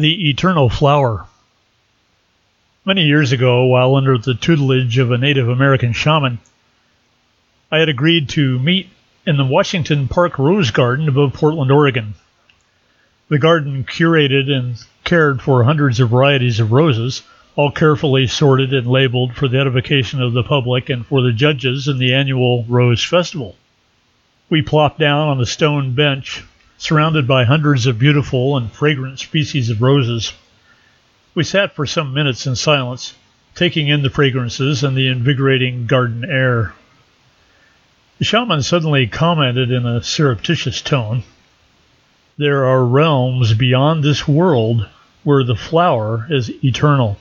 The Eternal Flower. Many years ago, while under the tutelage of a Native American shaman, I had agreed to meet in the Washington Park Rose Garden above Portland, Oregon. The garden curated and cared for hundreds of varieties of roses, all carefully sorted and labeled for the edification of the public and for the judges in the annual Rose Festival. We plopped down on a stone bench surrounded by hundreds of beautiful and fragrant species of roses. We sat for some minutes in silence, taking in the fragrances and the invigorating garden air. The shaman suddenly commented in a surreptitious tone There are realms beyond this world where the flower is eternal.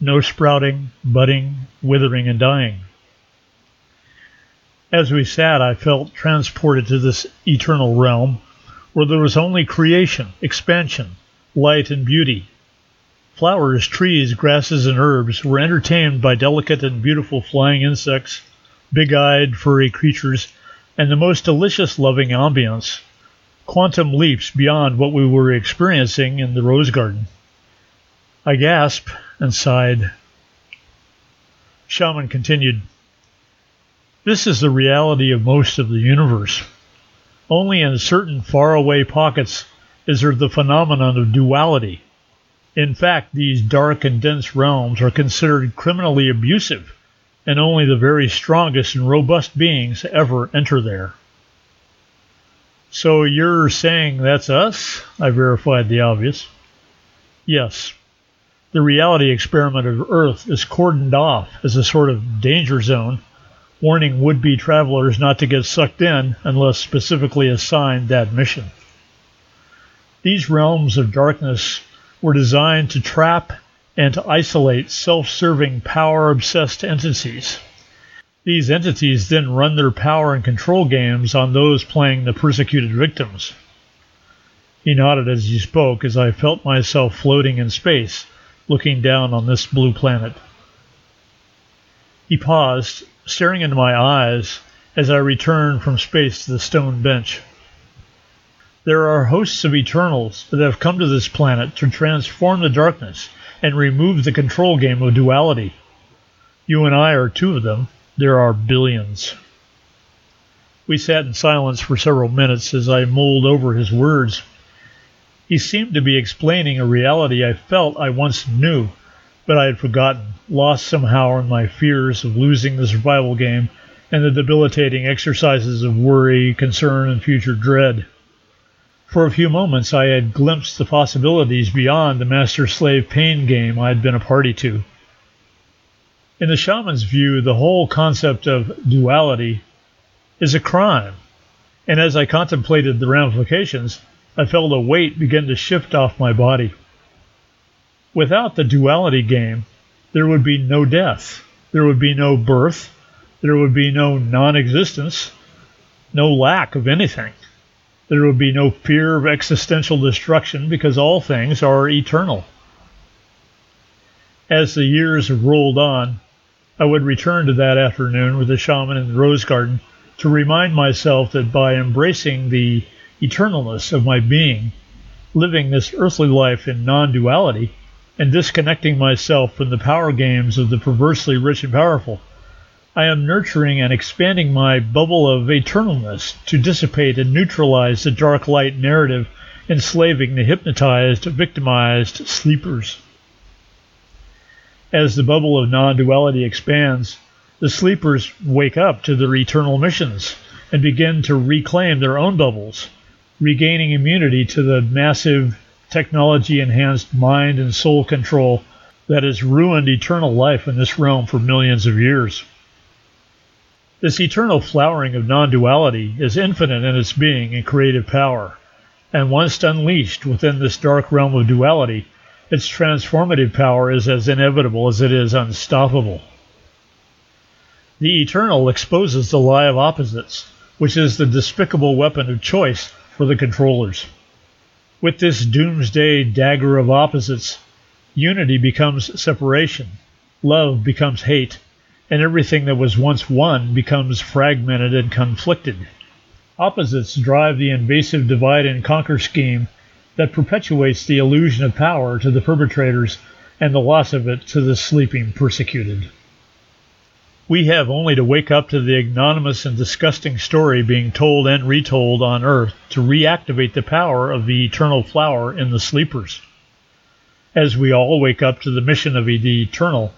No sprouting, budding, withering, and dying. As we sat, I felt transported to this eternal realm where there was only creation, expansion, light, and beauty. Flowers, trees, grasses, and herbs were entertained by delicate and beautiful flying insects, big eyed, furry creatures, and the most delicious loving ambience. Quantum leaps beyond what we were experiencing in the rose garden. I gasped and sighed. Shaman continued, This is the reality of most of the universe. Only in certain faraway pockets is there the phenomenon of duality. In fact, these dark and dense realms are considered criminally abusive, and only the very strongest and robust beings ever enter there. So you're saying that's us? I verified the obvious. Yes. The reality experiment of Earth is cordoned off as a sort of danger zone warning would be travelers not to get sucked in unless specifically assigned that mission. These realms of darkness were designed to trap and to isolate self serving, power obsessed entities. These entities then run their power and control games on those playing the persecuted victims. He nodded as he spoke as I felt myself floating in space, looking down on this blue planet. He paused staring into my eyes as I return from space to the stone bench. There are hosts of Eternals that have come to this planet to transform the darkness and remove the control game of duality. You and I are two of them. There are billions. We sat in silence for several minutes as I mulled over his words. He seemed to be explaining a reality I felt I once knew but I had forgotten, lost somehow in my fears of losing the survival game and the debilitating exercises of worry, concern, and future dread. For a few moments I had glimpsed the possibilities beyond the master slave pain game I had been a party to. In the shaman's view, the whole concept of duality is a crime, and as I contemplated the ramifications, I felt a weight begin to shift off my body. Without the duality game, there would be no death, there would be no birth, there would be no non existence, no lack of anything. There would be no fear of existential destruction because all things are eternal. As the years rolled on, I would return to that afternoon with the shaman in the rose garden to remind myself that by embracing the eternalness of my being, living this earthly life in non duality, and disconnecting myself from the power games of the perversely rich and powerful. I am nurturing and expanding my bubble of eternalness to dissipate and neutralize the dark light narrative enslaving the hypnotized, victimized sleepers. As the bubble of non duality expands, the sleepers wake up to their eternal missions and begin to reclaim their own bubbles, regaining immunity to the massive technology enhanced mind and soul control that has ruined eternal life in this realm for millions of years. This eternal flowering of non duality is infinite in its being and creative power, and once unleashed within this dark realm of duality, its transformative power is as inevitable as it is unstoppable. The eternal exposes the lie of opposites, which is the despicable weapon of choice for the controllers. With this doomsday dagger of opposites, unity becomes separation, love becomes hate, and everything that was once one becomes fragmented and conflicted. Opposites drive the invasive divide and conquer scheme that perpetuates the illusion of power to the perpetrators and the loss of it to the sleeping persecuted. We have only to wake up to the ignominious and disgusting story being told and retold on earth to reactivate the power of the eternal flower in the sleepers. As we all wake up to the mission of the eternal,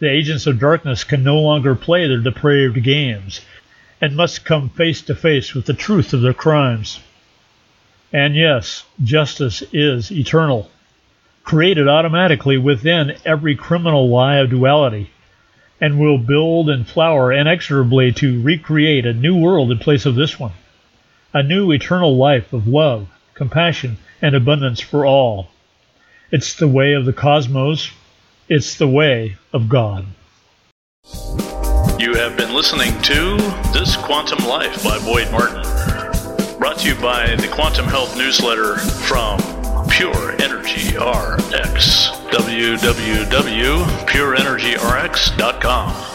the agents of darkness can no longer play their depraved games and must come face to face with the truth of their crimes. And yes, justice is eternal, created automatically within every criminal lie of duality, and will build and flower inexorably to recreate a new world in place of this one, a new eternal life of love, compassion, and abundance for all. It's the way of the cosmos, it's the way of God. You have been listening to This Quantum Life by Boyd Martin. Brought to you by the Quantum Health Newsletter from Pure Energy RX. www.pureenergyrx.com.